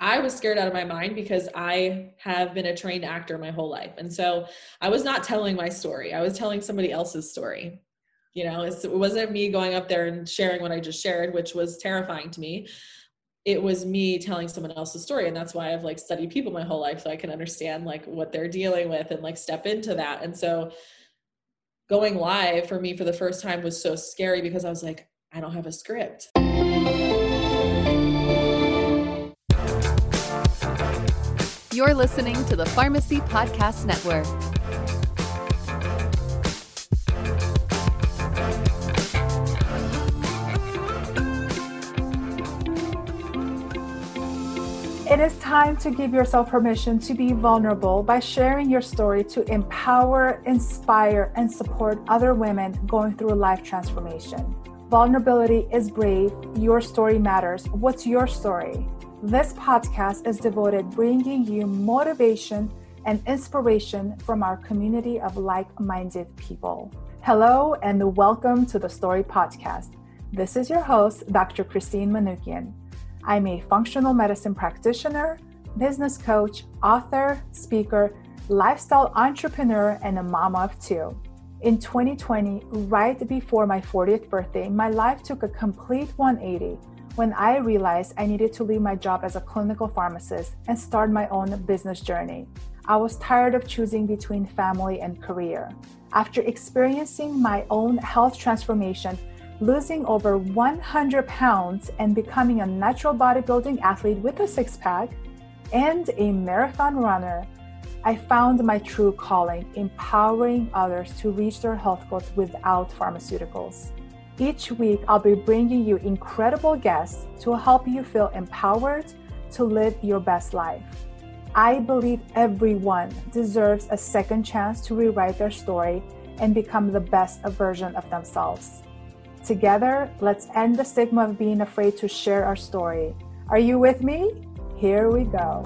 I was scared out of my mind because I have been a trained actor my whole life. And so I was not telling my story, I was telling somebody else's story. You know, it wasn't me going up there and sharing what I just shared, which was terrifying to me. It was me telling someone else's story. And that's why I've like studied people my whole life so I can understand like what they're dealing with and like step into that. And so going live for me for the first time was so scary because I was like, I don't have a script. You're listening to the Pharmacy Podcast Network. It is time to give yourself permission to be vulnerable by sharing your story to empower, inspire, and support other women going through life transformation. Vulnerability is brave. Your story matters. What's your story? This podcast is devoted bringing you motivation and inspiration from our community of like-minded people. Hello and welcome to the Story Podcast. This is your host, Dr. Christine Manukyan. I'm a functional medicine practitioner, business coach, author, speaker, lifestyle entrepreneur, and a mom of two. In 2020, right before my 40th birthday, my life took a complete 180 when I realized I needed to leave my job as a clinical pharmacist and start my own business journey. I was tired of choosing between family and career. After experiencing my own health transformation, losing over 100 pounds and becoming a natural bodybuilding athlete with a six pack, and a marathon runner, I found my true calling, empowering others to reach their health goals without pharmaceuticals. Each week, I'll be bringing you incredible guests to help you feel empowered to live your best life. I believe everyone deserves a second chance to rewrite their story and become the best version of themselves. Together, let's end the stigma of being afraid to share our story. Are you with me? Here we go.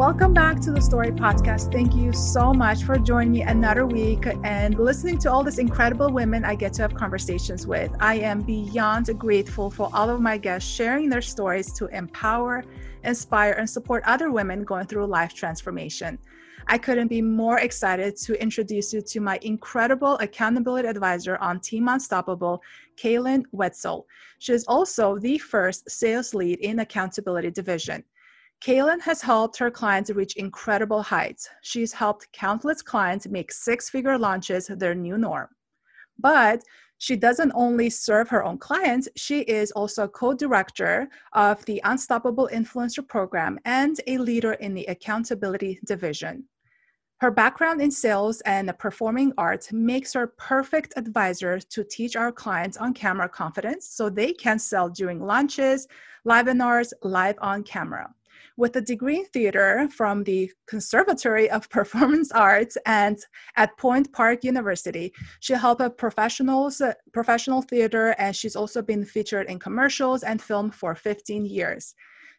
Welcome back to the Story Podcast. Thank you so much for joining me another week and listening to all these incredible women I get to have conversations with. I am beyond grateful for all of my guests sharing their stories to empower, inspire, and support other women going through life transformation. I couldn't be more excited to introduce you to my incredible accountability advisor on Team Unstoppable, Kaylin Wetzel. She is also the first sales lead in accountability division. Kaylin has helped her clients reach incredible heights. She's helped countless clients make six figure launches their new norm. But she doesn't only serve her own clients, she is also a co director of the Unstoppable Influencer Program and a leader in the accountability division. Her background in sales and performing arts makes her perfect advisor to teach our clients on camera confidence so they can sell during launches, webinars, live on camera with a degree in theater from the Conservatory of Performance Arts and at Point Park University. She helped professionals, professional theater, and she's also been featured in commercials and film for 15 years.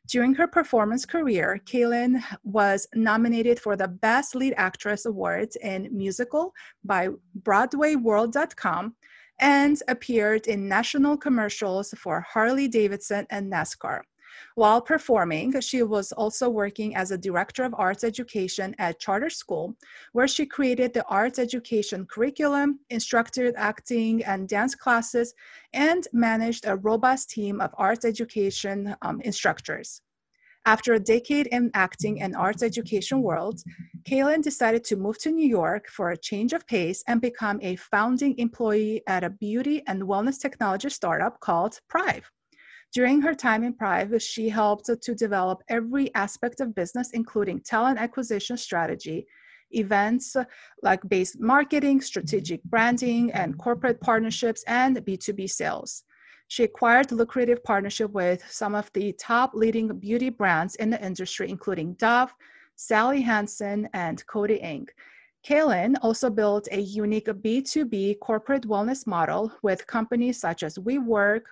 During her performance career, Kaylin was nominated for the Best Lead Actress Awards in Musical by BroadwayWorld.com and appeared in national commercials for Harley Davidson and NASCAR. While performing, she was also working as a director of arts education at Charter School, where she created the arts education curriculum, instructed acting and dance classes, and managed a robust team of arts education um, instructors. After a decade in acting and arts education world, Kaylin decided to move to New York for a change of pace and become a founding employee at a beauty and wellness technology startup called Priv. During her time in private, she helped to develop every aspect of business, including talent acquisition strategy, events uh, like based marketing, strategic branding, and corporate partnerships, and B2B sales. She acquired lucrative partnership with some of the top leading beauty brands in the industry, including Dove, Sally Hansen, and Coty Inc. Kaylin also built a unique B2B corporate wellness model with companies such as WeWork,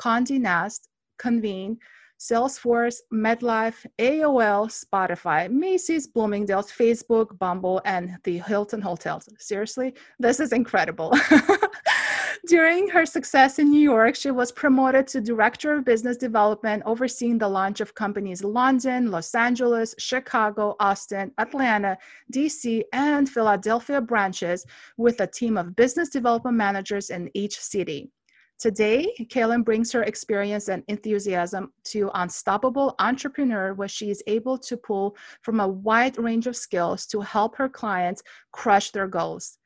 Condé Nast, Convene, Salesforce, MetLife, AOL, Spotify, Macy's, Bloomingdale's, Facebook, Bumble, and the Hilton Hotels. Seriously, this is incredible. During her success in New York, she was promoted to Director of Business Development, overseeing the launch of companies in London, Los Angeles, Chicago, Austin, Atlanta, DC, and Philadelphia branches with a team of business development managers in each city. Today, Kaylin brings her experience and enthusiasm to Unstoppable Entrepreneur, where she is able to pull from a wide range of skills to help her clients crush their goals.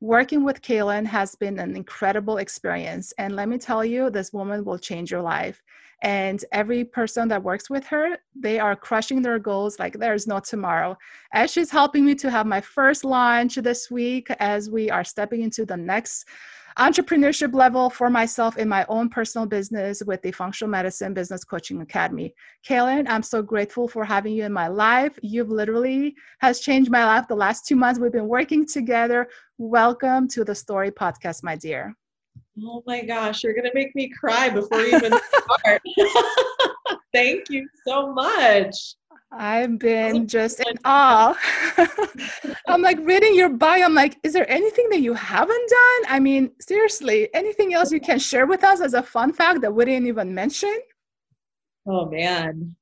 Working with Kaylin has been an incredible experience. And let me tell you, this woman will change your life. And every person that works with her, they are crushing their goals like there's no tomorrow. As she's helping me to have my first launch this week, as we are stepping into the next entrepreneurship level for myself in my own personal business with the Functional Medicine Business Coaching Academy. Kaylin, I'm so grateful for having you in my life. You've literally has changed my life the last two months we've been working together. Welcome to the Story Podcast, my dear. Oh my gosh, you're gonna make me cry before you even start. Thank you so much. I've been just in awe. I'm like reading your bio. I'm like, is there anything that you haven't done? I mean, seriously, anything else you can share with us as a fun fact that we didn't even mention? Oh man.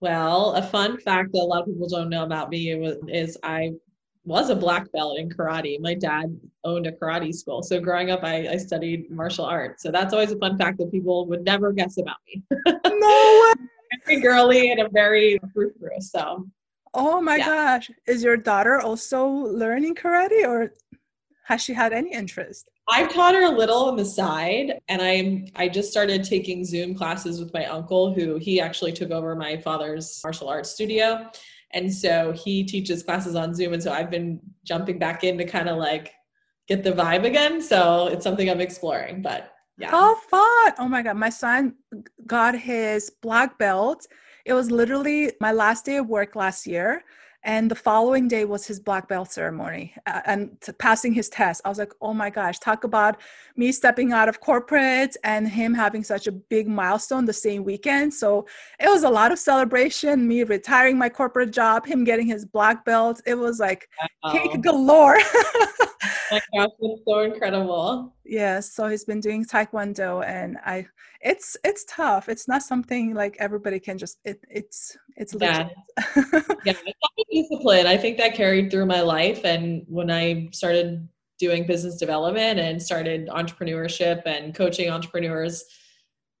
Well, a fun fact that a lot of people don't know about me is I was a black belt in karate. My dad owned a karate school. So growing up, I, I studied martial arts. So that's always a fun fact that people would never guess about me. no way very girly and a very frou frou. So. Oh my yeah. gosh! Is your daughter also learning karate, or has she had any interest? I've taught her a little on the side, and I'm I just started taking Zoom classes with my uncle, who he actually took over my father's martial arts studio, and so he teaches classes on Zoom, and so I've been jumping back in to kind of like get the vibe again. So it's something I'm exploring, but yeah. How fun! Oh my god, my son got his black belt. It was literally my last day of work last year, and the following day was his black belt ceremony uh, and t- passing his test. I was like, oh my gosh, talk about me stepping out of corporate and him having such a big milestone the same weekend. So it was a lot of celebration. Me retiring my corporate job, him getting his black belt. It was like wow. cake galore. my gosh, that's so incredible. Yes, so he's been doing taekwondo, and I, it's it's tough. It's not something like everybody can just. It it's it's yeah, yeah. It's discipline. I think that carried through my life, and when I started doing business development and started entrepreneurship and coaching entrepreneurs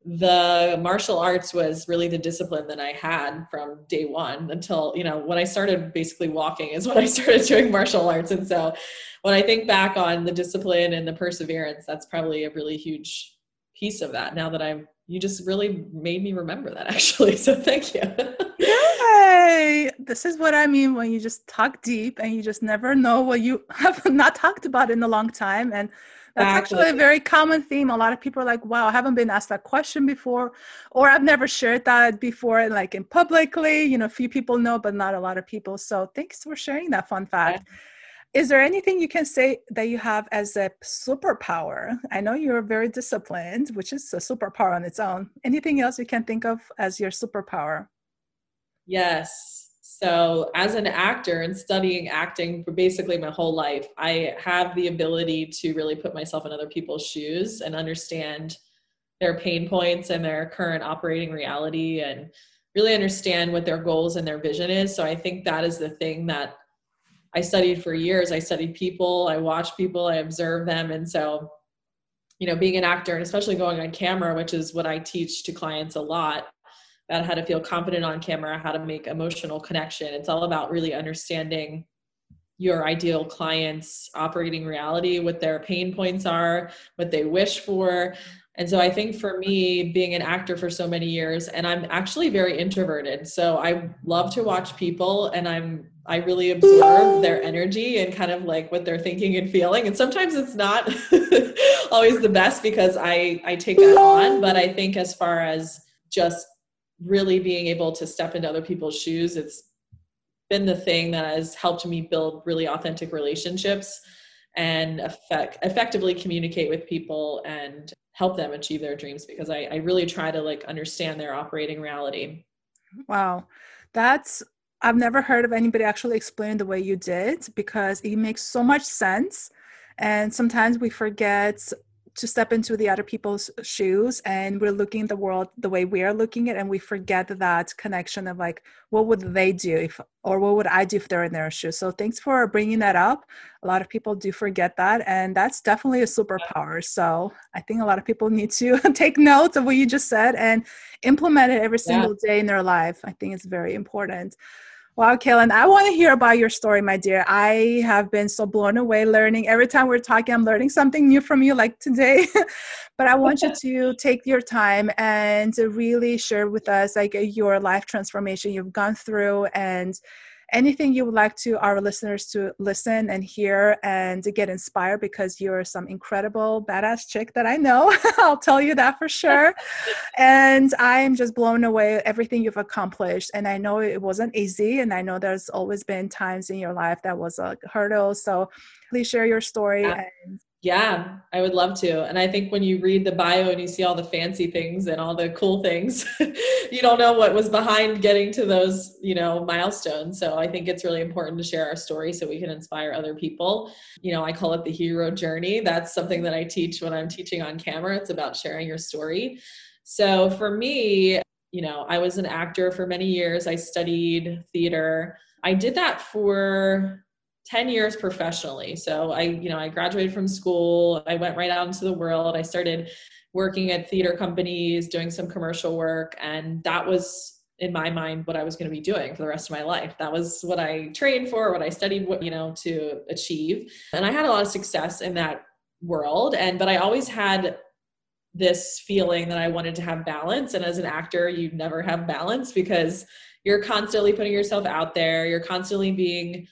the martial arts was really the discipline that I had from day one until, you know, when I started basically walking is when I started doing martial arts. And so when I think back on the discipline and the perseverance, that's probably a really huge piece of that now that I'm, you just really made me remember that actually. So thank you. This is what I mean when you just talk deep and you just never know what you have not talked about in a long time. And that's actually a very common theme. A lot of people are like, wow, I haven't been asked that question before, or I've never shared that before, like in publicly. You know, a few people know, but not a lot of people. So thanks for sharing that fun fact. Yeah. Is there anything you can say that you have as a superpower? I know you're very disciplined, which is a superpower on its own. Anything else you can think of as your superpower? Yes. So, as an actor and studying acting for basically my whole life, I have the ability to really put myself in other people's shoes and understand their pain points and their current operating reality and really understand what their goals and their vision is. So, I think that is the thing that I studied for years. I studied people, I watched people, I observed them. And so, you know, being an actor and especially going on camera, which is what I teach to clients a lot, about how to feel confident on camera, how to make emotional connection. It's all about really understanding your ideal client's operating reality, what their pain points are, what they wish for. And so I think for me, being an actor for so many years, and I'm actually very introverted. So I love to watch people and I'm I really absorb their energy and kind of like what they're thinking and feeling. And sometimes it's not always the best because I I take that on. But I think as far as just really being able to step into other people's shoes. It's been the thing that has helped me build really authentic relationships and effect, effectively communicate with people and help them achieve their dreams because I, I really try to like understand their operating reality. Wow. That's i've never heard of anybody actually explain the way you did because it makes so much sense. And sometimes we forget to step into the other people's shoes and we're looking at the world the way we are looking at it and we forget that connection of like what would they do if or what would i do if they're in their shoes. So thanks for bringing that up. A lot of people do forget that and that's definitely a superpower. So i think a lot of people need to take notes of what you just said and implement it every single yeah. day in their life. I think it's very important Wow, Kaylin, I want to hear about your story, my dear. I have been so blown away learning. Every time we're talking, I'm learning something new from you, like today. but I want you to take your time and really share with us like your life transformation you've gone through and anything you would like to our listeners to listen and hear and get inspired because you're some incredible badass chick that I know. I'll tell you that for sure. and I'm just blown away everything you've accomplished. And I know it wasn't easy. And I know there's always been times in your life that was a hurdle. So please share your story yeah. and yeah, I would love to. And I think when you read the bio and you see all the fancy things and all the cool things, you don't know what was behind getting to those, you know, milestones. So I think it's really important to share our story so we can inspire other people. You know, I call it the hero journey. That's something that I teach when I'm teaching on camera. It's about sharing your story. So for me, you know, I was an actor for many years. I studied theater. I did that for 10 years professionally. So I, you know, I graduated from school, I went right out into the world. I started working at theater companies, doing some commercial work, and that was in my mind what I was going to be doing for the rest of my life. That was what I trained for, what I studied, what, you know, to achieve. And I had a lot of success in that world and but I always had this feeling that I wanted to have balance and as an actor you never have balance because you're constantly putting yourself out there, you're constantly being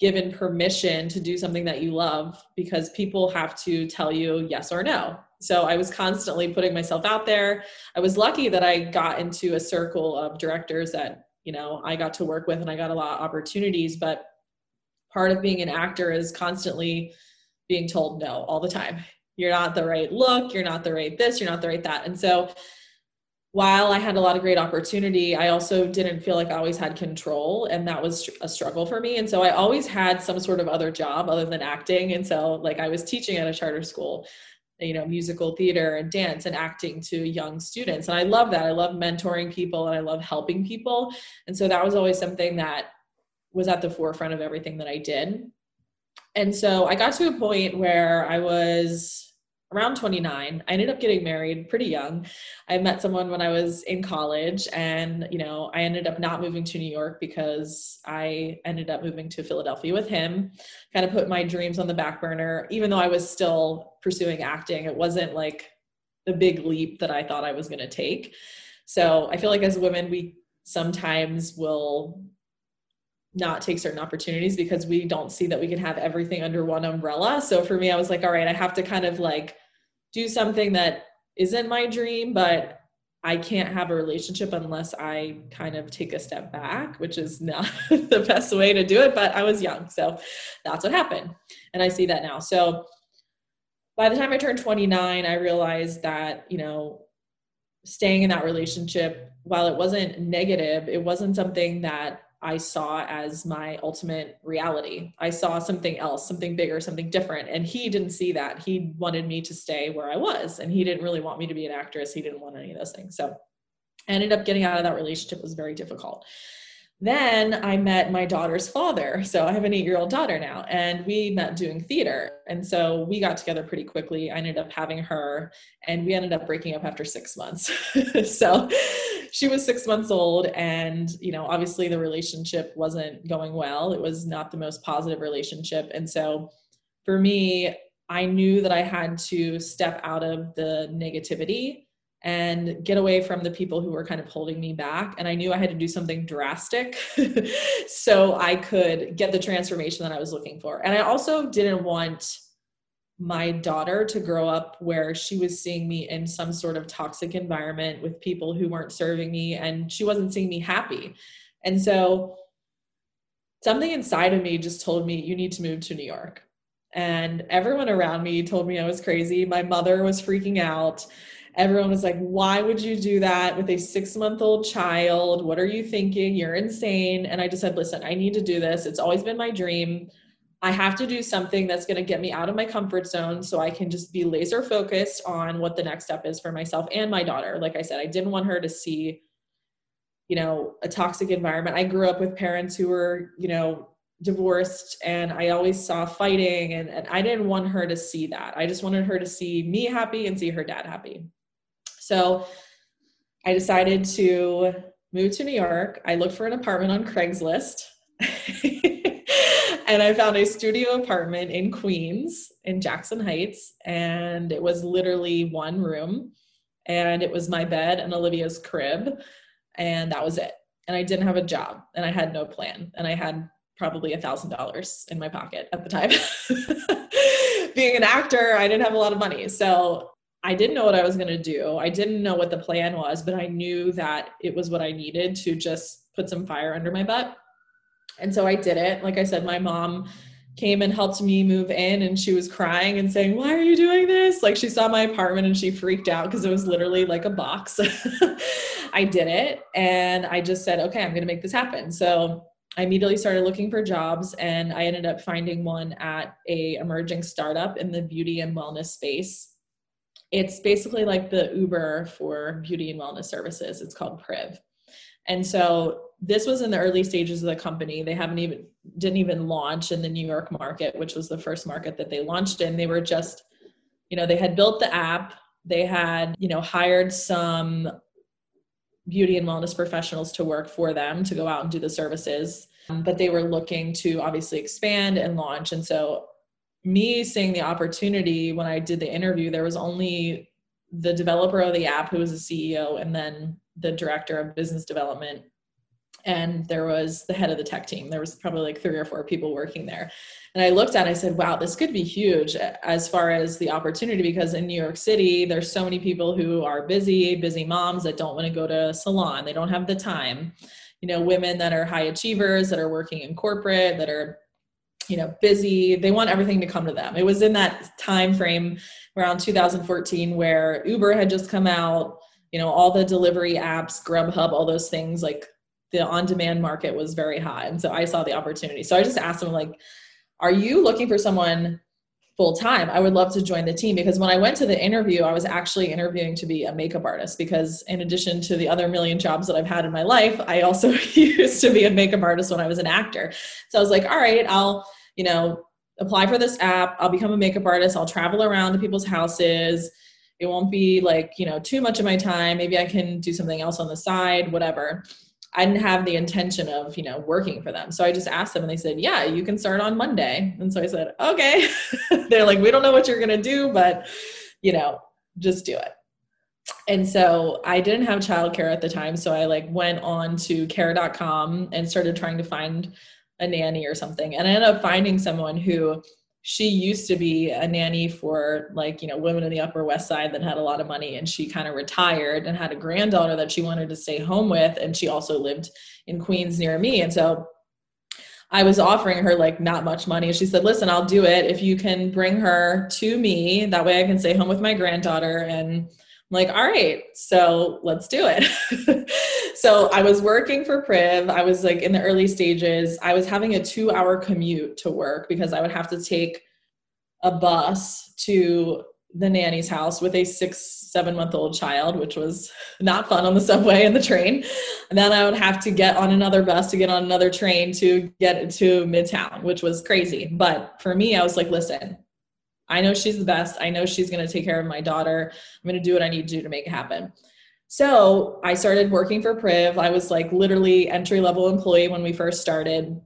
given permission to do something that you love because people have to tell you yes or no. So I was constantly putting myself out there. I was lucky that I got into a circle of directors that, you know, I got to work with and I got a lot of opportunities, but part of being an actor is constantly being told no all the time. You're not the right look, you're not the right this, you're not the right that. And so while I had a lot of great opportunity, I also didn't feel like I always had control. And that was a struggle for me. And so I always had some sort of other job other than acting. And so, like, I was teaching at a charter school, you know, musical theater and dance and acting to young students. And I love that. I love mentoring people and I love helping people. And so that was always something that was at the forefront of everything that I did. And so I got to a point where I was around 29 i ended up getting married pretty young. I met someone when i was in college and you know i ended up not moving to new york because i ended up moving to philadelphia with him. Kind of put my dreams on the back burner. Even though i was still pursuing acting it wasn't like the big leap that i thought i was going to take. So i feel like as women we sometimes will not take certain opportunities because we don't see that we can have everything under one umbrella. So for me, I was like, all right, I have to kind of like do something that isn't my dream, but I can't have a relationship unless I kind of take a step back, which is not the best way to do it, but I was young. So that's what happened. And I see that now. So by the time I turned 29, I realized that, you know, staying in that relationship, while it wasn't negative, it wasn't something that I saw as my ultimate reality. I saw something else, something bigger, something different. And he didn't see that. He wanted me to stay where I was. And he didn't really want me to be an actress. He didn't want any of those things. So I ended up getting out of that relationship. It was very difficult. Then I met my daughter's father. So I have an eight year old daughter now, and we met doing theater. And so we got together pretty quickly. I ended up having her, and we ended up breaking up after six months. so she was six months old, and, you know, obviously the relationship wasn't going well. It was not the most positive relationship. And so for me, I knew that I had to step out of the negativity and get away from the people who were kind of holding me back. And I knew I had to do something drastic so I could get the transformation that I was looking for. And I also didn't want my daughter to grow up where she was seeing me in some sort of toxic environment with people who weren't serving me and she wasn't seeing me happy. And so something inside of me just told me, you need to move to New York. And everyone around me told me I was crazy. My mother was freaking out everyone was like, why would you do that with a six month old child? What are you thinking? You're insane. And I just said, listen, I need to do this. It's always been my dream. I have to do something that's going to get me out of my comfort zone so I can just be laser focused on what the next step is for myself and my daughter. Like I said, I didn't want her to see, you know, a toxic environment. I grew up with parents who were, you know, divorced and I always saw fighting and, and I didn't want her to see that. I just wanted her to see me happy and see her dad happy. So I decided to move to New York. I looked for an apartment on Craigslist. and I found a studio apartment in Queens in Jackson Heights. And it was literally one room. And it was my bed and Olivia's crib. And that was it. And I didn't have a job and I had no plan. And I had probably a thousand dollars in my pocket at the time. Being an actor, I didn't have a lot of money. So I didn't know what I was going to do. I didn't know what the plan was, but I knew that it was what I needed to just put some fire under my butt. And so I did it. Like I said, my mom came and helped me move in and she was crying and saying, Why are you doing this? Like she saw my apartment and she freaked out because it was literally like a box. I did it and I just said, Okay, I'm going to make this happen. So I immediately started looking for jobs and I ended up finding one at a emerging startup in the beauty and wellness space. It's basically like the Uber for beauty and wellness services. It's called Priv. And so this was in the early stages of the company. They haven't even didn't even launch in the New York market, which was the first market that they launched in. They were just, you know, they had built the app, they had, you know, hired some beauty and wellness professionals to work for them to go out and do the services. But they were looking to obviously expand and launch. And so, me seeing the opportunity when I did the interview, there was only the developer of the app who was a CEO and then the director of business development. And there was the head of the tech team. There was probably like three or four people working there. And i looked at it i said wow this could be huge as far as the opportunity because in new york city there's so many people who are busy busy moms that don't want to go to a salon. They don't have the time. You know women that are high achievers that are working in corporate that are you know busy. They want everything to come to them. It was in that time frame around 2014 where uber had just come out you know all the delivery apps grubhub all those things like the on-demand market was very hot and so i saw the opportunity. So i just asked them like are you looking for someone full time i would love to join the team because when i went to the interview i was actually interviewing to be a makeup artist because in addition to the other million jobs that i've had in my life i also used to be a makeup artist when i was an actor. So i was like all right i'll you know apply for this app i'll become a makeup artist i'll travel around to people's houses. It won't be like you know too much of my time maybe i can do something else on the side whatever I didn't have the intention of, you know, working for them. So I just asked them and they said, yeah, you can start on Monday. And so I said, okay. They're like, we don't know what you're going to do, but, you know, just do it. And so I didn't have childcare at the time. So I like went on to care.com and started trying to find a nanny or something. And I ended up finding someone who she used to be a nanny for like you know women in the upper west side that had a lot of money and she kind of retired and had a granddaughter that she wanted to stay home with and she also lived in queens near me. And so i was offering her like not much money and she said listen i'll do it. If you can bring her to me that way i can stay home with my granddaughter and I'm like, all right, so let's do it. so I was working for Priv. I was like in the early stages. I was having a two hour commute to work because I would have to take a bus to the nanny's house with a six, seven month old child, which was not fun on the subway and the train. And then I would have to get on another bus to get on another train to get to Midtown, which was crazy. But for me, I was like, listen, I know she's the best. I know she's going to take care of my daughter. I'm going to do what I need to do to make it happen. So I started working for Priv. I was like literally entry level employee when we first started.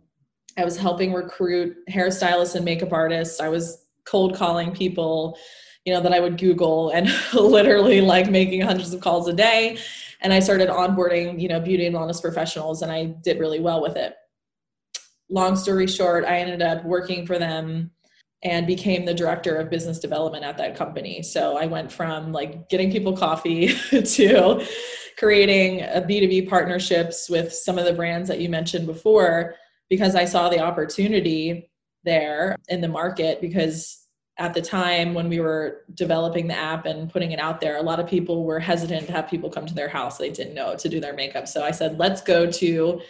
I was helping recruit hairstylists and makeup artists. I was cold calling people, you know, that I would Google and literally like making hundreds of calls a day. And I started onboarding, you know, beauty and wellness professionals, and I did really well with it. Long story short, I ended up working for them and became the director of business development at that company. So I went from like getting people coffee to creating a B2B partnerships with some of the brands that you mentioned before because I saw the opportunity there in the market because at the time when we were developing the app and putting it out there a lot of people were hesitant to have people come to their house they didn't know to do their makeup so i said let's go to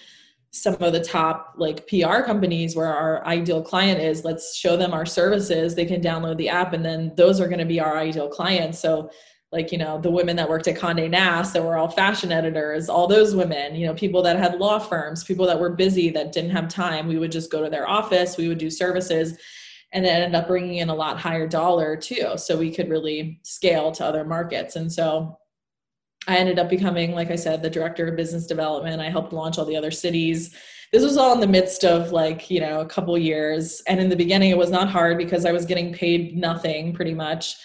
some of the top like PR companies where our ideal client is. Let's show them our services. They can download the app, and then those are going to be our ideal clients. So, like you know, the women that worked at Condé Nast that were all fashion editors, all those women, you know, people that had law firms, people that were busy that didn't have time. We would just go to their office. We would do services. And it ended up bringing in a lot higher dollar too. So we could really scale to other markets. And so I ended up becoming, like I said, the director of business development. I helped launch all the other cities. This was all in the midst of like, you know, a couple years. And in the beginning, it was not hard because I was getting paid nothing pretty much.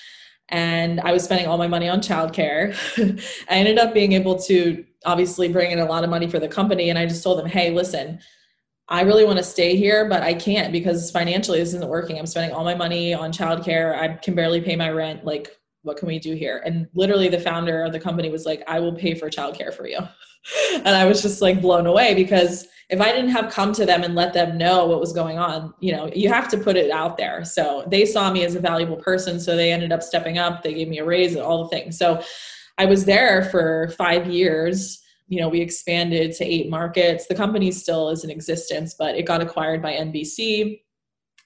And I was spending all my money on childcare. I ended up being able to obviously bring in a lot of money for the company. And I just told them, hey, listen, I really want to stay here, but I can't because financially this isn't working. I'm spending all my money on childcare. I can barely pay my rent. Like, what can we do here? And literally the founder of the company was like, I will pay for childcare for you. and I was just like blown away because if I didn't have come to them and let them know what was going on, you know, you have to put it out there. So they saw me as a valuable person. So they ended up stepping up. They gave me a raise and all the things. So I was there for five years. You know, we expanded to eight markets. The company still is in existence, but it got acquired by NBC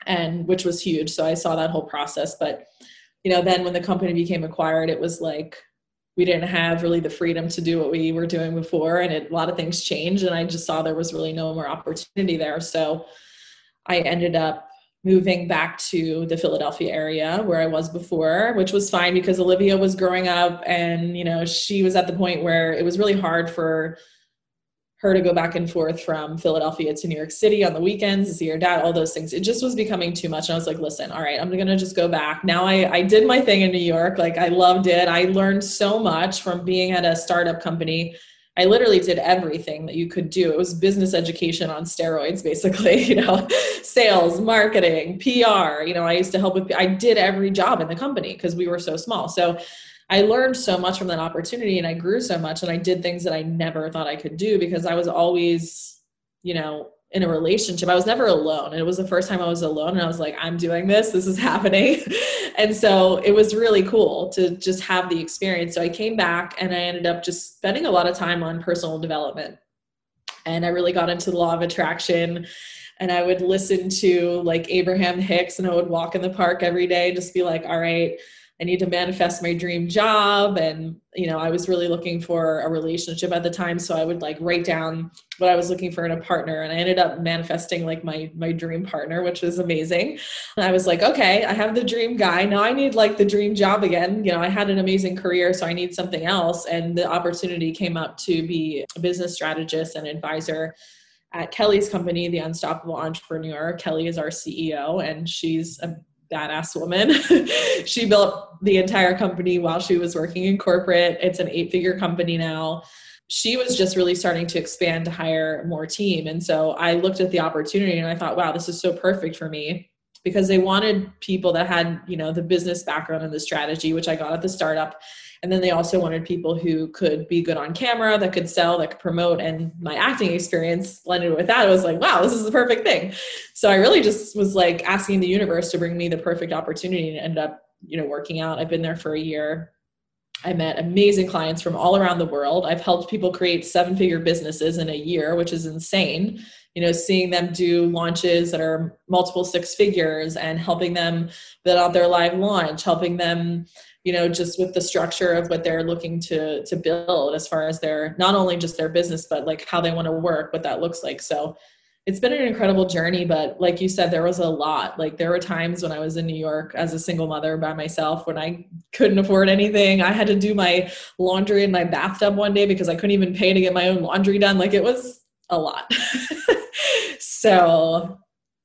and which was huge. So I saw that whole process. But you know, then when the company became acquired, it was like we didn't have really the freedom to do what we were doing before, and it, a lot of things changed. And I just saw there was really no more opportunity there. So I ended up moving back to the Philadelphia area where I was before, which was fine because Olivia was growing up and, you know, she was at the point where it was really hard for her to go back and forth from Philadelphia to New York City on the weekends to see her dad, all those things. It just was becoming too much. And I was like, listen, all right, I'm going to just go back. Now I, I did my thing in New York. Like I loved it. I learned so much from being at a startup company. I literally did everything that you could do. It was business education on steroids, basically, you know, sales, marketing, PR. You know, I used to help with, I did every job in the company because we were so small. So I learned so much from that opportunity and I grew so much and I did things that I never thought I could do because I was always, you know, in a relationship. I was never alone. And it was the first time I was alone and I was like, I'm doing this, this is happening. and so it was really cool to just have the experience. So I came back and I ended up just spending a lot of time on personal development. And I really got into the law of attraction and I would listen to like Abraham Hicks and I would walk in the park every day, just be like, all right, I need to manifest my dream job. And, you know, I was really looking for a relationship at the time. So I would like write down what I was looking for in a partner. And I ended up manifesting like my, my dream partner, which was amazing. And I was like, okay, I have the dream guy. Now I need like the dream job again. You know, I had an amazing career, so I need something else. And the opportunity came up to be a business strategist and advisor at Kelly's company, The Unstoppable Entrepreneur. Kelly is our CEO, and she's a badass woman. she built the entire company while she was working in corporate. It's an eight figure company now. She was just really starting to expand to hire more team. And so I looked at the opportunity and I thought, wow, this is so perfect for me because they wanted people that had, you know, the business background and the strategy, which I got at the startup and then they also wanted people who could be good on camera, that could sell, that could promote. And my acting experience blended with that. I was like, wow, this is the perfect thing. So I really just was like asking the universe to bring me the perfect opportunity and ended up, you know, working out. I've been there for a year. I met amazing clients from all around the world. I've helped people create seven figure businesses in a year, which is insane. You know, seeing them do launches that are multiple six figures and helping them build out their live launch, helping them you know just with the structure of what they're looking to to build as far as their not only just their business but like how they want to work what that looks like. So it's been an incredible journey but like you said there was a lot. Like there were times when i was in new york as a single mother by myself when i couldn't afford anything. I had to do my laundry in my bathtub one day because i couldn't even pay to get my own laundry done. Like it was a lot so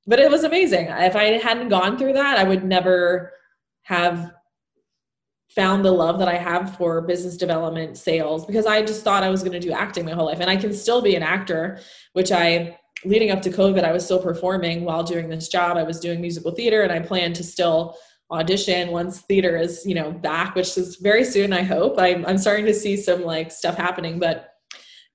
but it was amazing if i hadn't gone through that i would never have found the love that I have for business development, sales, because I just thought I was going to do acting my whole life. And I can still be an actor, which I, leading up to COVID, I was still performing while doing this job. I was doing musical theater and I plan to still audition once theater is, you know, back, which is very soon, I hope. I'm, I'm starting to see some like stuff happening, but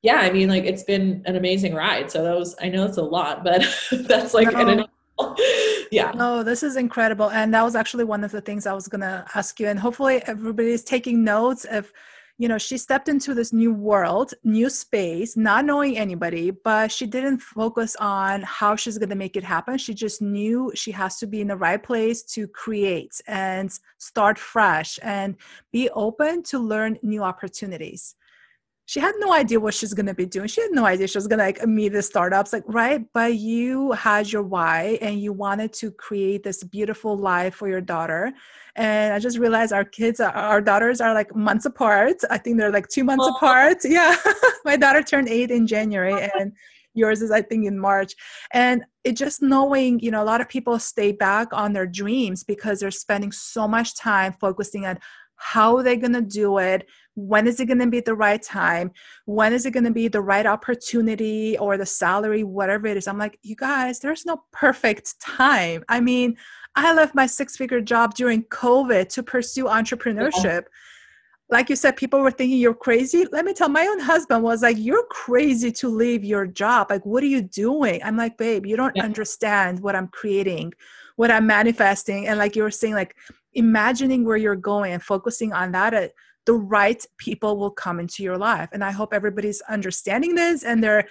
yeah, I mean, like it's been an amazing ride. So that was, I know it's a lot, but that's like no. an yeah. No, this is incredible. And that was actually one of the things I was going to ask you. And hopefully everybody's taking notes if you know, she stepped into this new world, new space, not knowing anybody, but she didn't focus on how she's going to make it happen. She just knew she has to be in the right place to create and start fresh and be open to learn new opportunities she had no idea what she's going to be doing. She had no idea she was going to like meet the startups, like, right? But you had your why and you wanted to create this beautiful life for your daughter. And I just realized our kids, uh, our daughters are like months apart. I think they're like two months oh. apart. Yeah. My daughter turned eight in January and yours is, I think, in March. And it just knowing, you know, a lot of people stay back on their dreams because they're spending so much time focusing on how are they going to do it when is it going to be the right time when is it going to be the right opportunity or the salary whatever it is. I'm like you guys there's no perfect time. I mean i left my six figure job during covid to pursue entrepreneurship. Like you said people were thinking you're crazy? Let me tell my own husband was like you're crazy to leave your job. Like what are you doing? I'm like babe you don't yeah. understand what i'm creating what i'm manifesting. And like you were saying like imagining where you're going and focusing on that uh, the right people will come into your life. And I hope everybody's understanding this and they're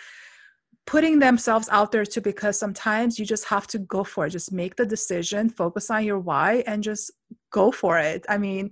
putting themselves out there too, because sometimes you just have to go for it. Just make the decision, focus on your why, and just go for it. I mean,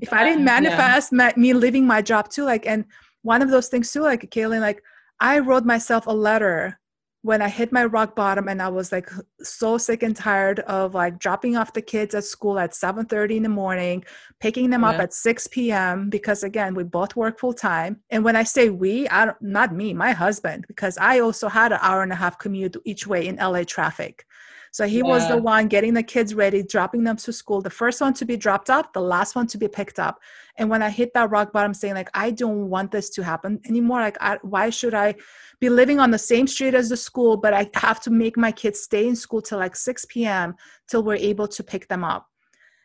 if I didn't manifest yeah. me leaving my job too, like, and one of those things too, like, Kaylin, like, I wrote myself a letter when I hit my rock bottom and I was like so sick and tired of like dropping off the kids at school at 7:30 in the morning, picking them yeah. up at 6 p.m. because again, we both work full time. And when I say we, I don't, not me, my husband, because I also had an hour and a half commute each way in LA traffic. So he yeah. was the one getting the kids ready, dropping them to school, the first one to be dropped off, the last one to be picked up. And when I hit that rock bottom, saying like, I don't want this to happen anymore. Like, I, why should I be living on the same street as the school, but I have to make my kids stay in school till like 6 p.m. till we're able to pick them up.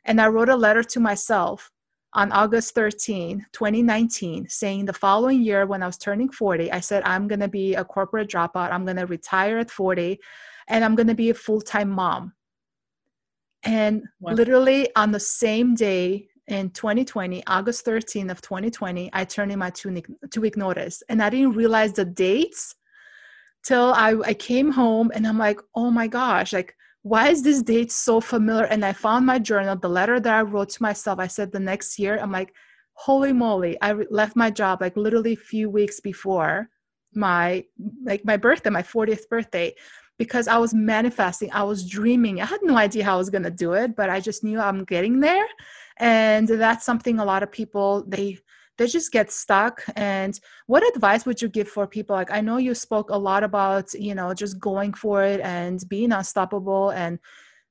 And I wrote a letter to myself on August 13, 2019, saying the following year when I was turning 40, I said, I'm going to be a corporate dropout. I'm going to retire at 40 and I'm going to be a full time mom. And wow. literally on the same day in 2020, August 13th of 2020, I turned in my two week, two week notice. And I didn't realize the dates till I, I came home and I'm like, oh my gosh, like, why is this date so familiar? And I found my journal, the letter that I wrote to myself. I said the next year, I'm like, holy moly, I left my job like literally a few weeks before my like my birthday, my 40th birthday because I was manifesting, I was dreaming. I had no idea how I was going to do it, but I just knew I'm getting there. And that's something a lot of people they they just get stuck and what advice would you give for people like i know you spoke a lot about you know just going for it and being unstoppable and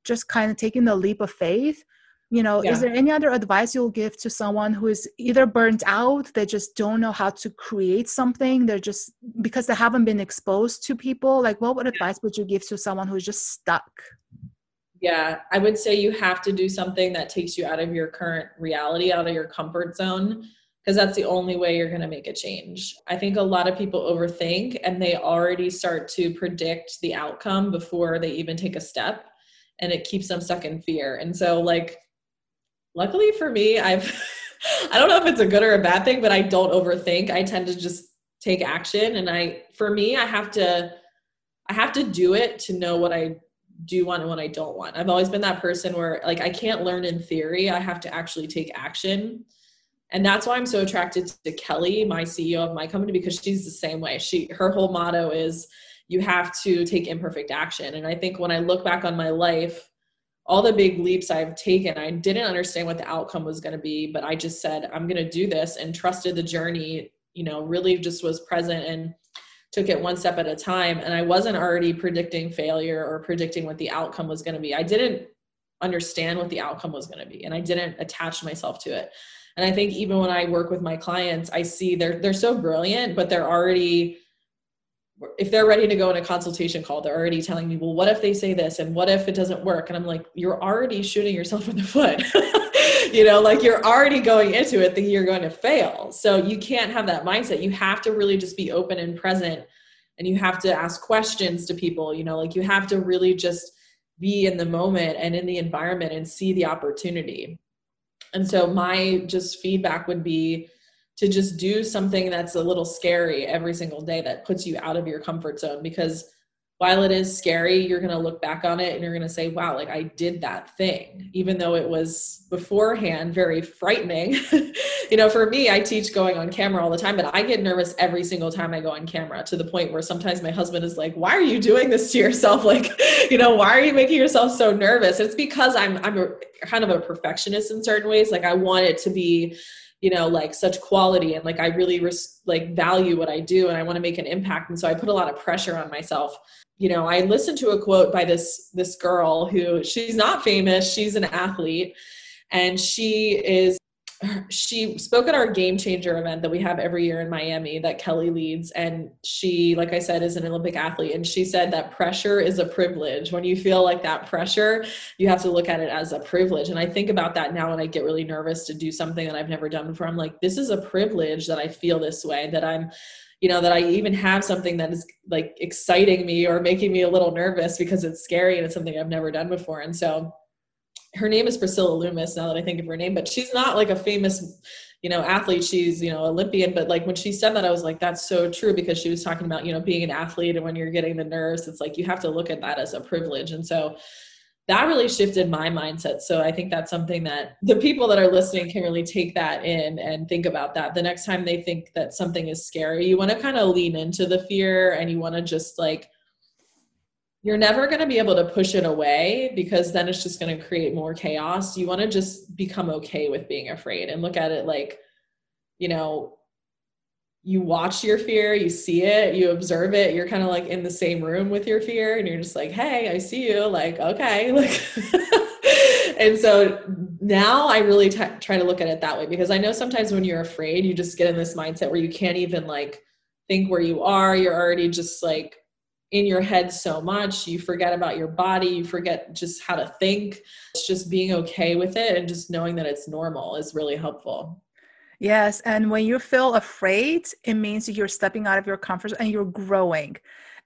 just kind of taking the leap of faith you know yeah. is there any other advice you'll give to someone who is either burnt out they just don't know how to create something they're just because they haven't been exposed to people? Like what, what advice would you give to someone who's just stuck? Yeah i would say you have to do something that takes you out of your current reality out of your comfort zone because that's the only way you're going to make a change. I think a lot of people overthink and they already start to predict the outcome before they even take a step and it keeps them stuck in fear. And so like luckily for me, I've I don't know if it's a good or a bad thing, but I don't overthink. I tend to just take action and I for me, I have to I have to do it to know what I do want and what I don't want. I've always been that person where like I can't learn in theory. I have to actually take action. And that's why I'm so attracted to Kelly, my CEO of my company, because she's the same way. She her whole motto is you have to take imperfect action. And I think when I look back on my life, all the big leaps I've taken, I didn't understand what the outcome was going to be, but I just said, I'm going to do this and trusted the journey, you know, really just was present and took it one step at a time. And I wasn't already predicting failure or predicting what the outcome was going to be. I didn't understand what the outcome was going to be and I didn't attach myself to it. And I think even when I work with my clients, I see they're they're so brilliant, but they're already if they're ready to go in a consultation call, they're already telling me, well, what if they say this and what if it doesn't work? And I'm like, you're already shooting yourself in the foot. you know, like you're already going into it thinking you're going to fail. So you can't have that mindset. You have to really just be open and present and you have to ask questions to people, you know, like you have to really just be in the moment and in the environment and see the opportunity. And so my just feedback would be to just do something that's a little scary every single day that puts you out of your comfort zone because while it is scary, you're going to look back on it and you're going to say, wow, like I did that thing, even though it was beforehand very frightening. you know, for me, I teach going on camera all the time, but I get nervous every single time I go on camera to the point where sometimes my husband is like, why are you doing this to yourself? Like, you know, why are you making yourself so nervous? It's because I'm, I'm a, kind of a perfectionist in certain ways. Like I want it to be, you know like such quality and like i really res- like value what i do and i want to make an impact. And so i put a lot of pressure on myself. You know i listened to a quote by this this girl who she's not famous she's an athlete and she is she spoke at our game changer event that we have every year in Miami that Kelly leads. And she, like I said, is an Olympic athlete. And she said that pressure is a privilege. When you feel like that pressure, you have to look at it as a privilege. And I think about that now when I get really nervous to do something that I've never done before. I'm like, this is a privilege that I feel this way, that I'm you know that i even have something that is like exciting me or making me a little nervous because it's scary and it's something i've never done before and so her name is priscilla loomis now that i think of her name but she's not like a famous you know athlete she's you know olympian but like when she said that i was like that's so true because she was talking about you know being an athlete and when you're getting the nerves it's like you have to look at that as a privilege and so that really shifted my mindset. So I think that's something that the people that are listening can really take that in and think about that. The next time they think that something is scary, you want to kind of lean into the fear and you want to just like, you're never going to be able to push it away because then it's just going to create more chaos. You want to just become okay with being afraid and look at it like, you know, you watch your fear, you see it, you observe it, you're kind of like in the same room with your fear and you're just like, "Hey, I see you." Like, "Okay." Like And so now I really t- try to look at it that way because I know sometimes when you're afraid, you just get in this mindset where you can't even like think where you are. You're already just like in your head so much. You forget about your body, you forget just how to think. It's just being okay with it and just knowing that it's normal is really helpful. Yes. And when you feel afraid, it means you're stepping out of your comfort and you're growing.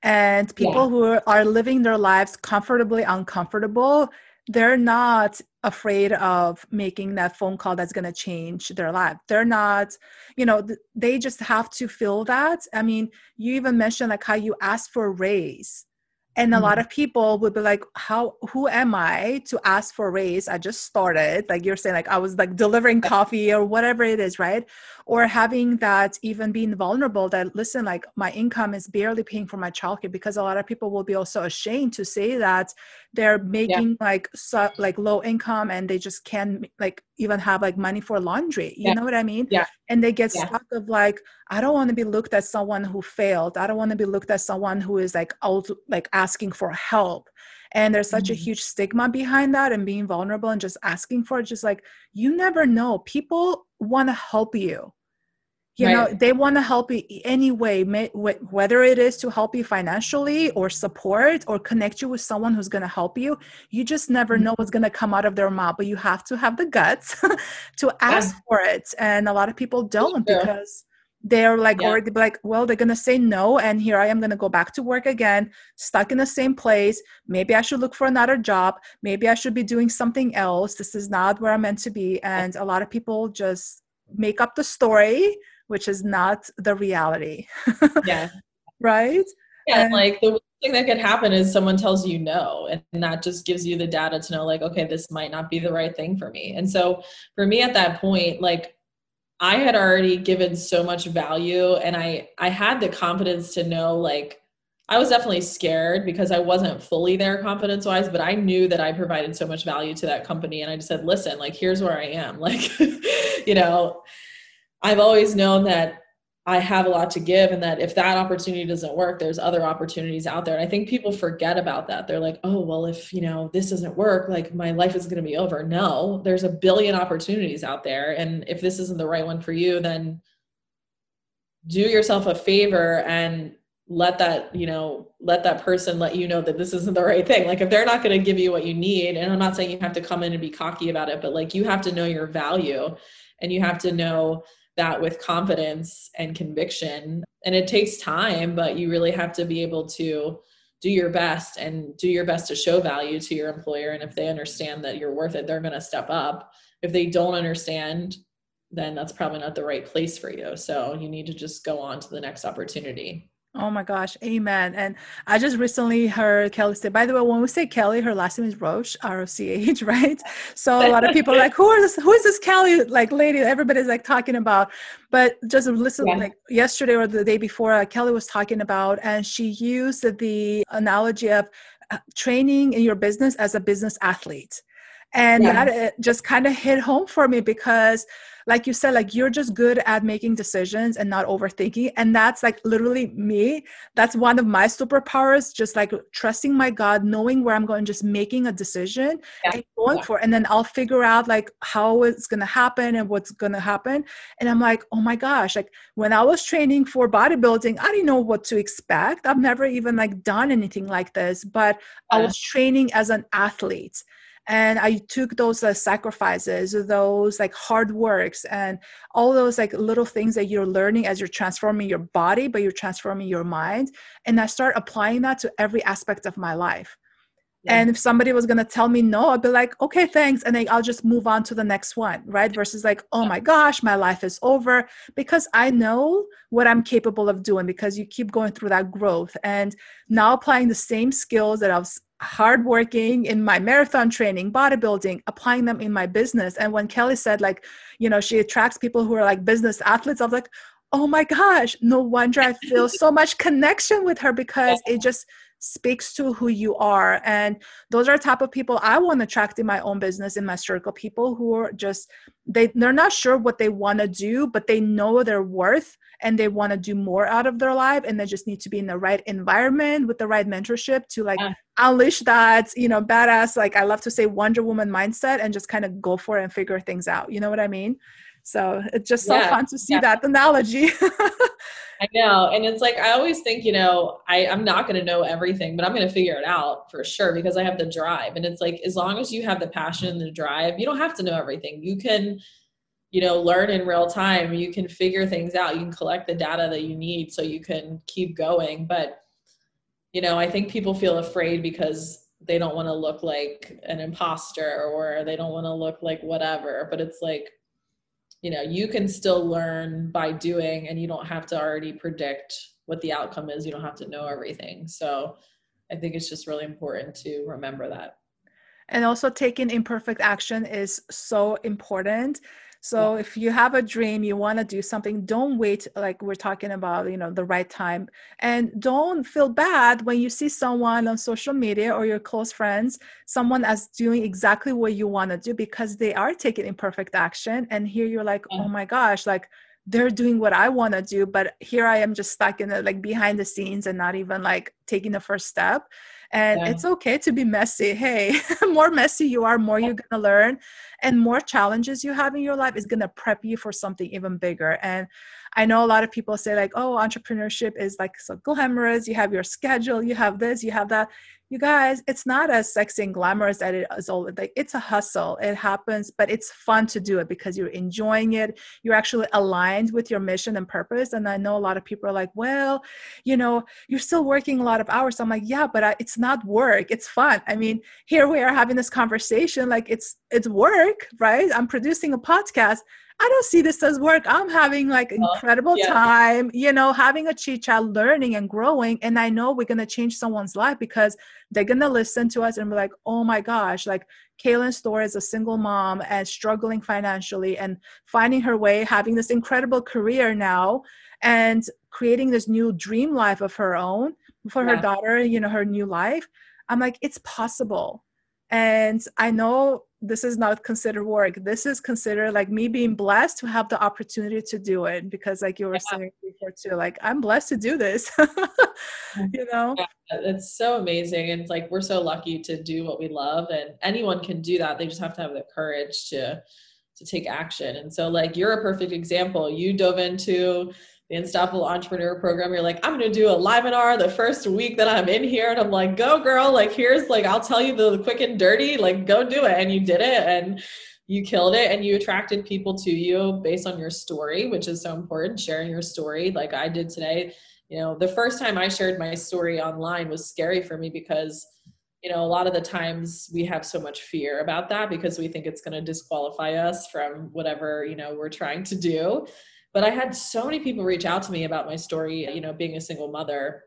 And people yeah. who are living their lives comfortably uncomfortable, they're not afraid of making that phone call that's going to change their life. They're not, you know, they just have to feel that. I mean, you even mentioned like how you asked for a raise and a lot mm-hmm. of people would be like how who am i to ask for a raise i just started like you're saying like i was like delivering coffee or whatever it is right or having that even being vulnerable that listen like my income is barely paying for my childcare because a lot of people will be also ashamed to say that they're making yeah. like so, like low income and they just can't like even have like money for laundry you yeah. know what i mean yeah and they get yeah. stuck of like i don't want to be looked at someone who failed i don't want to be looked at someone who is like out like asking for help and there's such mm-hmm. a huge stigma behind that and being vulnerable and just asking for it just like you never know people want to help you you right. know they want to help you anyway whether it is to help you financially or support or connect you with someone who's going to help you you just never mm-hmm. know what's going to come out of their mouth but you have to have the guts to ask yeah. for it and a lot of people don't because they're like yeah. already like well they're gonna say no and here i am gonna go back to work again stuck in the same place. Maybe i should look for another job. Maybe i should be doing something else. This is not where i'm meant to be. And a lot of people just make up the story which is not the reality. Yeah. Right? Yeah and, like the thing that could happen is someone tells you no and that just gives you the data to know like okay this might not be the right thing for me. And so for me at that point like I had already given so much value and I I had the confidence to know like I was definitely scared because I wasn't fully there confidence wise, but I knew that I provided so much value to that company and I just said, "Listen, like here's where I am." Like you know, I've always known that I have a lot to give and that if that opportunity doesn't work, there's other opportunities out there. And I think people forget about that. They're like, oh, well, if, you know, this doesn't work, like my life is going to be over. No, there's a billion opportunities out there. And if this isn't the right one for you, then do yourself a favor and let that, you know, let that person let you know that this isn't the right thing. Like if they're not going to give you what you need, and I'm not saying you have to come in and be cocky about it, but like you have to know your value and you have to know that with confidence and conviction. And it takes time, but you really have to be able to do your best and do your best to show value to your employer. And if they understand that you're worth it, they're going to step up. If they don't understand, then that's probably not the right place for you. So you need to just go on to the next opportunity. Oh my gosh, amen. And I just recently heard Kelly say, by the way, when we say Kelly, her last name is Roach, R O C H, right? So a lot of people are like, who are this, who is this Kelly like lady everybody's like talking about? But just listen, yeah. like yesterday or the day before, uh, Kelly was talking about, and she used the analogy of uh, training in your business as a business athlete. And yeah. that uh, just kind of hit home for me because like you said like you're just good at making decisions and not overthinking and that's like literally me that's one of my superpowers just like trusting my god knowing where i'm going just making a decision yeah. and going yeah. for it and then i'll figure out like how it's going to happen and what's going to happen and i'm like oh my gosh like when i was training for bodybuilding i didn't know what to expect i've never even like done anything like this but i was training as an athlete and i took those uh, sacrifices those like hard works and all those like little things that you're learning as you're transforming your body but you're transforming your mind. And i start applying that to every aspect of my life. Yeah. and if somebody was going to tell me no i'd be like okay thanks. And then i'll just move on to the next one right? Versus like oh my gosh my life is over. Because i know what i'm capable of doing because you keep going through that growth. And now applying the same skills that i was hardworking in my marathon training, bodybuilding, applying them in my business. And when Kelly said, like, you know, she attracts people who are like business athletes, I was like, oh my gosh, no wonder I feel so much connection with her because it just speaks to who you are. And those are the type of people I want to attract in my own business, in my circle, people who are just they they're not sure what they want to do, but they know their worth and they want to do more out of their life and they just need to be in the right environment with the right mentorship to like yeah. unleash that you know badass like i love to say wonder woman mindset and just kind of go for it and figure things out you know what i mean so it's just so yeah. fun to see yeah. that analogy I know. And it's like, I always think, you know, I, I'm not going to know everything, but I'm going to figure it out for sure because I have the drive. And it's like, as long as you have the passion and the drive, you don't have to know everything. You can you know learn in real time you can figure things out you can collect the data that you need so you can keep going but you know i think people feel afraid because they don't want to look like an imposter or they don't want to look like whatever but it's like you know you can still learn by doing and you don't have to already predict what the outcome is. You don't have to know everything. So i think it's just really important to remember that. And also taking imperfect action is so important so yeah. if you have a dream, you want to do something, don't wait like we're talking about, you know, the right time. And don't feel bad when you see someone on social media or your close friends, someone as doing exactly what you want to do because they are taking imperfect action. And here you're like, yeah. oh my gosh, like they're doing what I want to do, but here I am just stuck in the like behind the scenes and not even like taking the first step and yeah. it's okay to be messy. Hey more messy you are more you're gonna learn and more challenges you have in your life is gonna prep you for something even bigger. And i know a lot of people say like oh entrepreneurship is like so glamorous you have your schedule you have this you have that you guys, it's not as sexy and glamorous as it is all like it's a hustle. It happens, but it's fun to do it because you're enjoying it. You're actually aligned with your mission and purpose. And I know a lot of people are like, well, you know, you're still working a lot of hours. I'm like, yeah, but I, it's not work. It's fun. I mean, here we are having this conversation like it's it's work, right? I'm producing a podcast. I don't see this as work. I'm having like incredible yeah. time, you know, having a chit chat, learning and growing. And I know we're gonna change someone's life because they're gonna listen to us and be like, oh my gosh, like Kaylin's story is a single mom and struggling financially and finding her way, having this incredible career now and creating this new dream life of her own for yeah. her daughter, you know, her new life. I'm like, it's possible. And I know this is not considered work. This is considered like me being blessed to have the opportunity to do it because like you were yeah. saying before too like i'm blessed to do this. Mm-hmm. You know? Yeah, it's so amazing and it's like we're so lucky to do what we love and anyone can do that they just have to have the courage to to take action and so like you're a perfect example. You dove into the Unstoppable Entrepreneur Program, you're like, I'm going to do a webinar the first week that I'm in here. And I'm like, go girl. Like, here's like, I'll tell you the quick and dirty, like, go do it. And you did it and you killed it and you attracted people to you based on your story, which is so important, sharing your story like I did today. You know, the first time I shared my story online was scary for me because you know a lot of the times we have so much fear about that because we think it's going to disqualify us from whatever you know we're trying to do but i had so many people reach out to me about my story you know being a single mother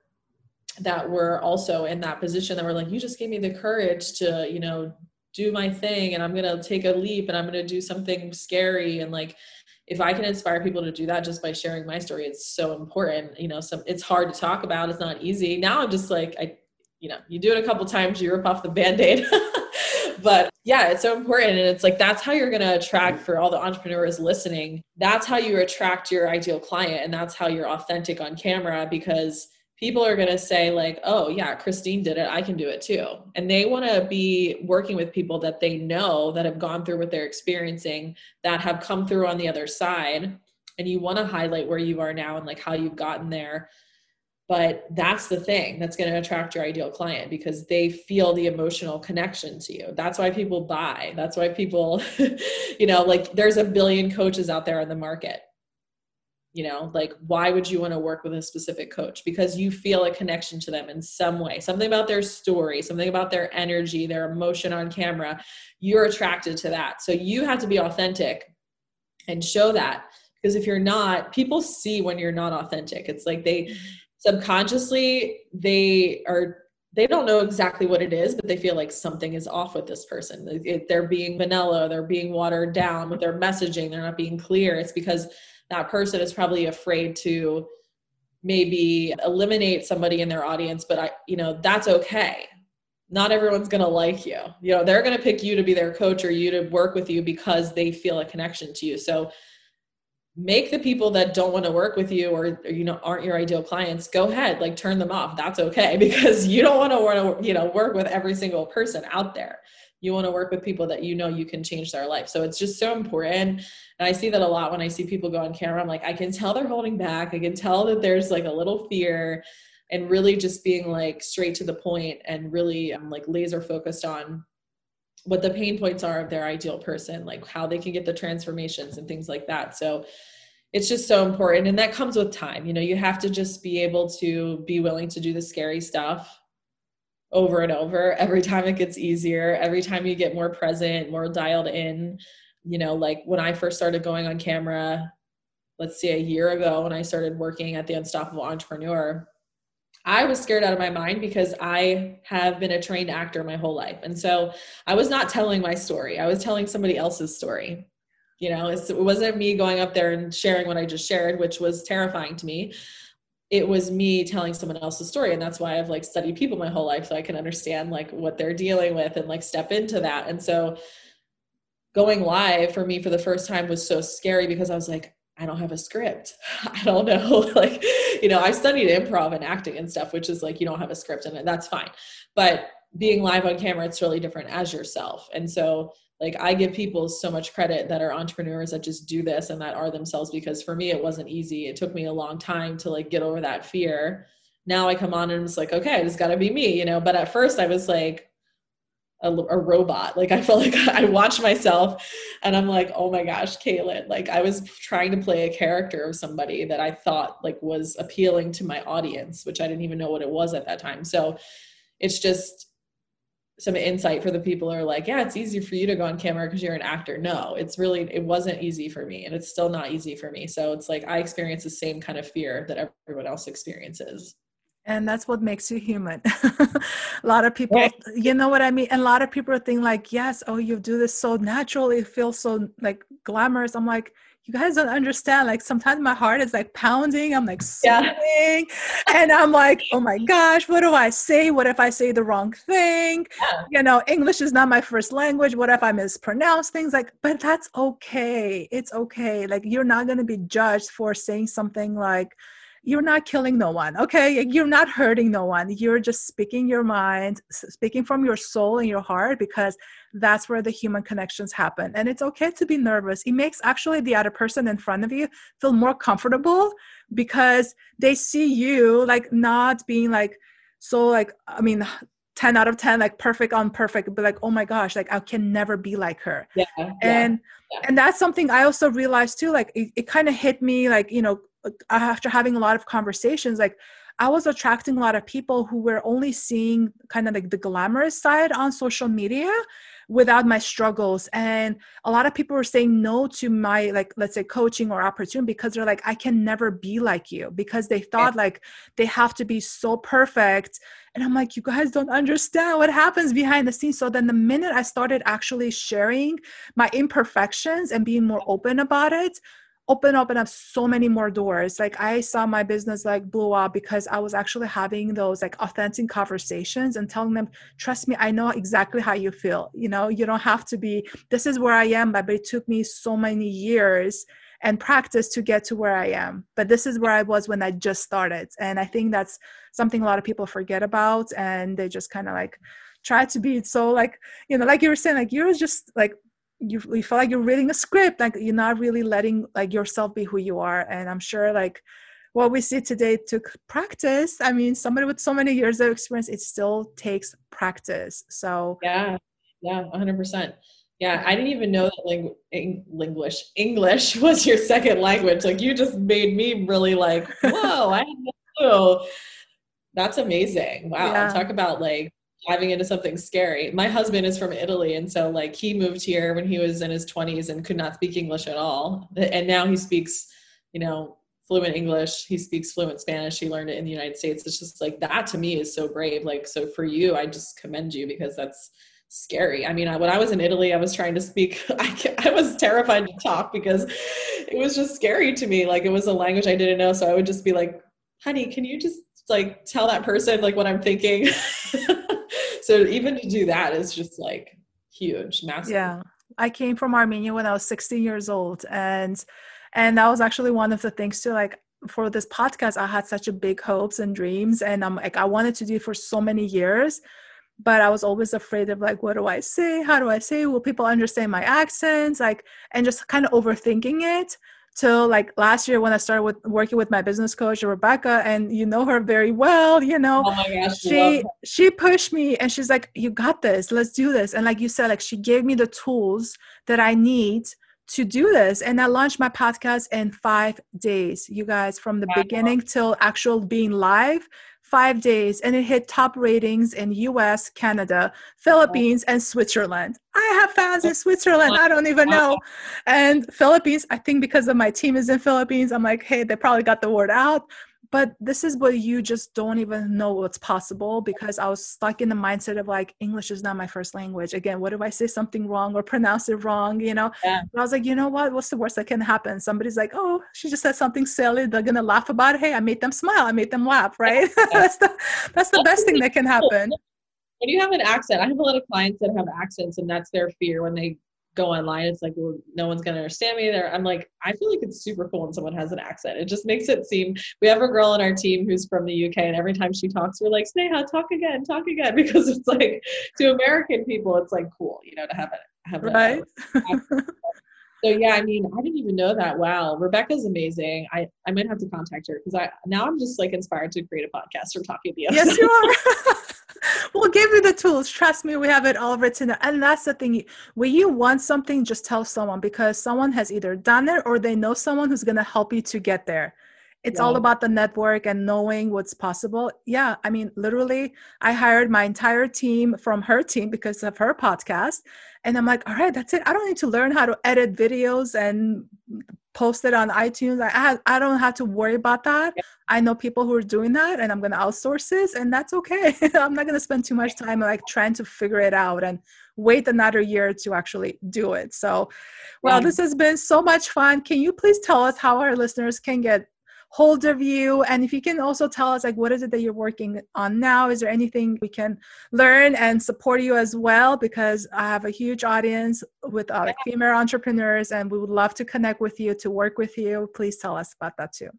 that were also in that position that were like you just gave me the courage to you know do my thing and i'm going to take a leap and i'm going to do something scary and like if i can inspire people to do that just by sharing my story it's so important you know some it's hard to talk about it's not easy now i'm just like i you know, you do it a couple times, you rip off the band-aid. but yeah, it's so important. And it's like that's how you're gonna attract for all the entrepreneurs listening. That's how you attract your ideal client. And that's how you're authentic on camera because people are going to say like oh yeah christine did it. I can do it too. And they want to be working with people that they know that have gone through what they're experiencing that have come through on the other side. And you want to highlight where you are now and like how you've gotten there but that's the thing that's going to attract your ideal client because they feel the emotional connection to you. That's why people buy. That's why people you know like there's a billion coaches out there in the market. You know like why would you want to work with a specific coach? Because you feel a connection to them in some way. Something about their story something about their energy their emotion on camera you're attracted to that. So you have to be authentic and show that. Because if you're not people see when you're not authentic. It's like they mm-hmm subconsciously they are they don't know exactly what it is, but they feel like something is off with this person. They're being vanilla, they're being watered down with their messaging, they're not being clear. It's because that person is probably afraid to maybe eliminate somebody in their audience, but I, you know, that's okay. Not everyone's going to like you. You know, they're going to pick you to be their coach or you to work with you because they feel a connection to you. So make the people that don't want to work with you or, or, you know aren't your ideal clients go ahead like turn them off. That's okay because you don't want to want to you know work with every single person out there. You want to work with people that you know you can change their life. So it's just so important. And i see that a lot when i see people go on camera i'm like i can tell they're holding back. I can tell that there's like a little fear and really just being like straight to the point and really um, like laser focused on what the pain points are of their ideal person, like how they can get the transformations and things like that. So it's just so important. And that comes with time. You know, you have to just be able to be willing to do the scary stuff over and over. Every time it gets easier, every time you get more present, more dialed in. You know, like when I first started going on camera, let's say a year ago when I started working at the Unstoppable Entrepreneur, I was scared out of my mind because I have been a trained actor my whole life. And so I was not telling my story, I was telling somebody else's story. You know, it wasn't me going up there and sharing what I just shared, which was terrifying to me. It was me telling someone else's story. And that's why I've like studied people my whole life so I can understand like what they're dealing with and like step into that. And so going live for me for the first time was so scary because I was like, I don't have a script. I don't know. like, you know, I studied improv and acting and stuff, which is like you don't have a script and that's fine. But being live on camera, it's really different as yourself. And so like I give people so much credit that are entrepreneurs that just do this and that are themselves because for me it wasn't easy. It took me a long time to like get over that fear. Now I come on and it's like, okay, it's gotta be me, you know. But at first I was like, a, a, robot. Like I felt like I watched myself and I'm like, oh my gosh, Caitlin. Like I was trying to play a character of somebody that I thought like was appealing to my audience, which I didn't even know what it was at that time. So it's just some insight for the people who are like, yeah, it's easy for you to go on camera because you're an actor. No, it's really, it wasn't easy for me and it's still not easy for me. So it's like I experience the same kind of fear that everyone else experiences and that's what makes you human. A lot of people you know what i mean? And a lot of people think like yes oh you do this so naturally it feels so like glamorous. I'm like you guys don't understand like sometimes my heart is like pounding i'm like sweating yeah. and i'm like oh my gosh what do i say? What if i say the wrong thing? Yeah. you know english is not my first language what if i mispronounce things? Like but that's okay it's okay like you're not going to be judged for saying something like you're not killing no one okay? You're not hurting no one. You're just speaking your mind speaking from your soul and your heart because that's where the human connections happen. And it's okay to be nervous. It makes actually the other person in front of you feel more comfortable because they see you like not being like so like i mean 10 out of 10 like perfect on perfect but like oh my gosh like i can never be like her. Yeah, and yeah. and that's something i also realized too like it, it kind of hit me like you know after having a lot of conversations like I was attracting a lot of people who were only seeing kind of like the glamorous side on social media without my struggles. And a lot of people were saying no to my like let's say coaching or opportunity because they're like i can never be like you because they thought like they have to be so perfect. And i'm like you guys don't understand what happens behind the scenes. So then the minute i started actually sharing my imperfections and being more open about it open open up so many more doors. Like i saw my business like blow up because i was actually having those like authentic conversations and telling them trust me i know exactly how you feel. You know you don't have to be this is where i am but it took me so many years and practice to get to where i am. But this is where i was when i just started and i think that's something a lot of people forget about and they just kind of like try to be so like you know like you were saying like you're just like you, you feel like you're reading a script like you're not really letting like yourself be who you are. And i'm sure like what we see today took practice. I mean somebody with so many years of experience it still takes practice. So yeah. Yeah 100% yeah i didn't even know that ling- english english was your second language. Like you just made me really like whoa i didn't know that's amazing. Wow yeah. talk about like diving into something scary. My husband is from Italy, and so like he moved here when he was in his 20s and could not speak English at all. And now he speaks, you know, fluent English. He speaks fluent Spanish. He learned it in the United States. It's just like that to me is so brave. Like so for you, I just commend you because that's scary. I mean, when I was in Italy, I was trying to speak. I, I was terrified to talk because it was just scary to me. Like it was a language I didn't know, so I would just be like, "Honey, can you just like tell that person like what I'm thinking?" so even to do that is just like huge, massive. Yeah. I came from Armenia when I was 16 years old and and that was actually one of the things too like for this podcast I had such a big hopes and dreams and I'm like I wanted to do it for so many years but I was always afraid of like what do I say how do I say will people understand my accents like and just kind of overthinking it till like last year when I started with working with my business coach Rebecca and you know her very well you know. Oh gosh, she she pushed me and she's like you got this let's do this. And like you said like she gave me the tools that I need to do this. And I launched my podcast in 5 days you guys from the wow. beginning till actual being live five days and it hit top ratings in US, Canada, Philippines, and Switzerland. I have fans in Switzerland. I don't even know. And Philippines, I think because of my team is in Philippines, I'm like, hey, they probably got the word out but this is where you just don't even know what's possible because I was stuck in the mindset of like English is not my first language. Again, what if I say something wrong or pronounce it wrong? You know, yeah. I was like, you know what? What's the worst that can happen? Somebody's like, oh, she just said something silly. They're gonna laugh about it. Hey, I made them smile. I made them laugh. Right? that's the that's the best thing that can happen. When you have an accent, I have a lot of clients that have accents, and that's their fear when they go online it's like well no one's going to understand me there. I'm like i feel like it's super cool when someone has an accent. It just makes it seem we have a girl on our team who's from the uk and every time she talks we're like sneha talk again talk again because it's like to american people it's like cool you know to have it have right so yeah i mean i didn't even know that wow rebecca's amazing i i might have to contact her because i now i'm just like inspired to create a podcast from talking to you yes you are we'll give you the tools. Trust me, we have it all written. And that's the thing. When you want something, just tell someone because someone has either done it or they know someone who's going to help you to get there. It's yeah. all about the network and knowing what's possible. Yeah, I mean, literally, I hired my entire team from her team because of her podcast. And I'm like, all right, that's it. I don't need to learn how to edit videos and post it on iTunes. I I don't have to worry about that. Yeah. I know people who are doing that, and I'm going to outsource this, and that's okay. I'm not going to spend too much time like trying to figure it out and wait another year to actually do it. So, well, yeah. this has been so much fun. Can you please tell us how our listeners can get hold of you. And if you can also tell us like what is it that you're working on now? Is there anything we can learn and support you as well? Because i have a huge audience with uh, like female entrepreneurs and we would love to connect with you to work with you. Please tell us about that too.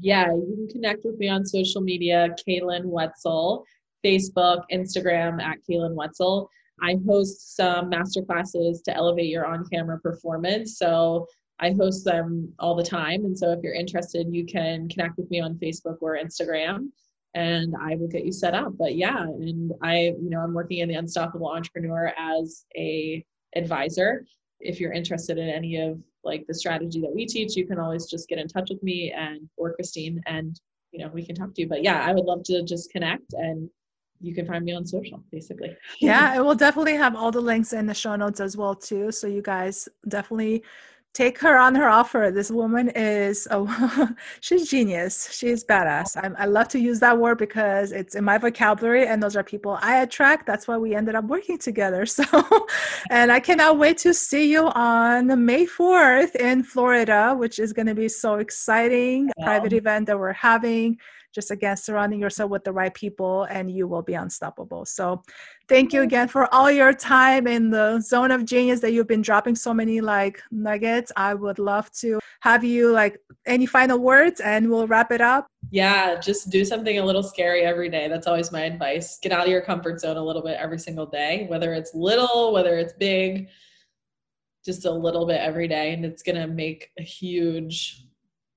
Yeah you can connect with me on social media kaylin wetzel facebook instagram at kaylin wetzel. I host some master classes to elevate your on-camera performance. So I host them all the time. And so if you're interested, you can connect with me on Facebook or Instagram and I will get you set up. But yeah, and I, you know, I'm working in the Unstoppable Entrepreneur as a advisor. if you're interested in any of like the strategy that we teach, you can always just get in touch with me and or Christine and you know we can talk to you. But yeah, I would love to just connect and you can find me on social basically. yeah, I will definitely have all the links in the show notes as well too. So you guys definitely take her on her offer. This woman is a, she's genius. She's badass. I'm, i love to use that word because it's in my vocabulary, and those are people I attract. That's why we ended up working together. So, and I cannot wait to see you on May 4th in Florida, which is going to be so exciting. Yeah. Private event that we're having just again surrounding yourself with the right people and you will be unstoppable. So thank you again for all your time in the zone of genius that you've been dropping so many like nuggets. I would love to have you like any final words and we'll wrap it up. Yeah just do something a little scary every day. That's always my advice. Get out of your comfort zone a little bit every single day whether it's little whether it's big just a little bit every day. And it's going to make a huge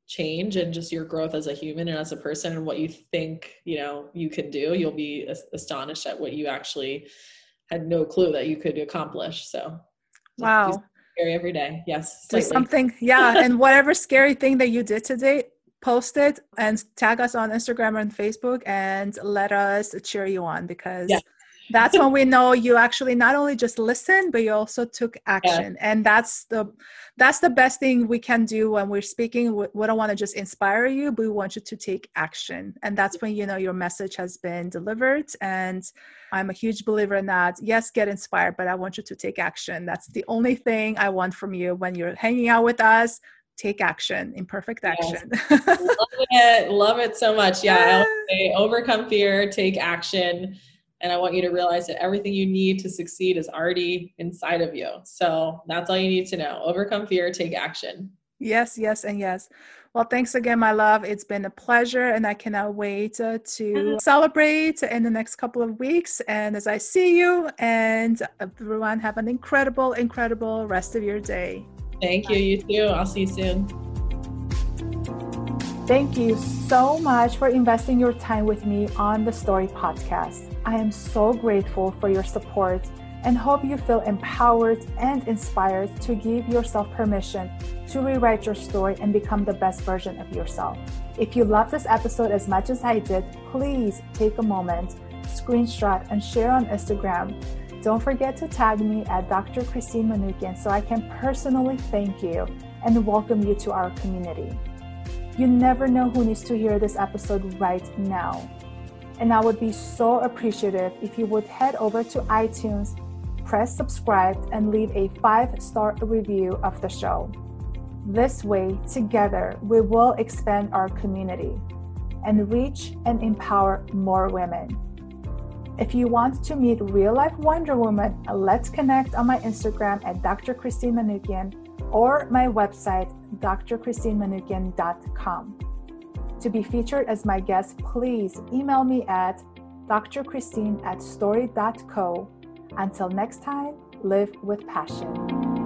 change and just your growth as a human and as a person and what you think you know you can do you'll be astonished at what you actually had no clue that you could accomplish so. Wow. Scary every day. Yes do something yeah and whatever scary thing that you did today post it and tag us on instagram and facebook and let us cheer you on because yeah that's when we know you actually not only just listened but you also took action. Yeah. and that's the that's the best thing we can do when we're speaking. We, we don't want to just inspire you but we want you to take action. And that's when you know your message has been delivered. And i'm a huge believer in that. Yes get inspired but i want you to take action. That's the only thing i want from you. When you're hanging out with us take action imperfect action. Yes. love it. Love it so much. Yeah i ah. say overcome fear take action and I want you to realize that everything you need to succeed is already inside of you. So that's all you need to know. Overcome fear, take action. Yes, yes, and yes. Well, thanks again, my love. It's been a pleasure, and I cannot wait uh, to mm-hmm. celebrate in the next couple of weeks. And as I see you, and everyone, have an incredible, incredible rest of your day. Thank you. You too. I'll see you soon. Thank you so much for investing your time with me on the Story Podcast. I am so grateful for your support and hope you feel empowered and inspired to give yourself permission to rewrite your story and become the best version of yourself. If you love this episode as much as I did, please take a moment, screenshot, and share on Instagram. Don't forget to tag me at Dr. Christine Manukyan so I can personally thank you and welcome you to our community. You never know who needs to hear this episode right now. And I would be so appreciative if you would head over to iTunes, press subscribe, and leave a five star review of the show. This way, together, we will expand our community and reach and empower more women. If you want to meet real life Wonder Woman, let's connect on my Instagram at Dr. Christine Manukyan or my website, drchristinemanukyan.com. To be featured as my guest, please email me at drchristine at story.co. Until next time, live with passion.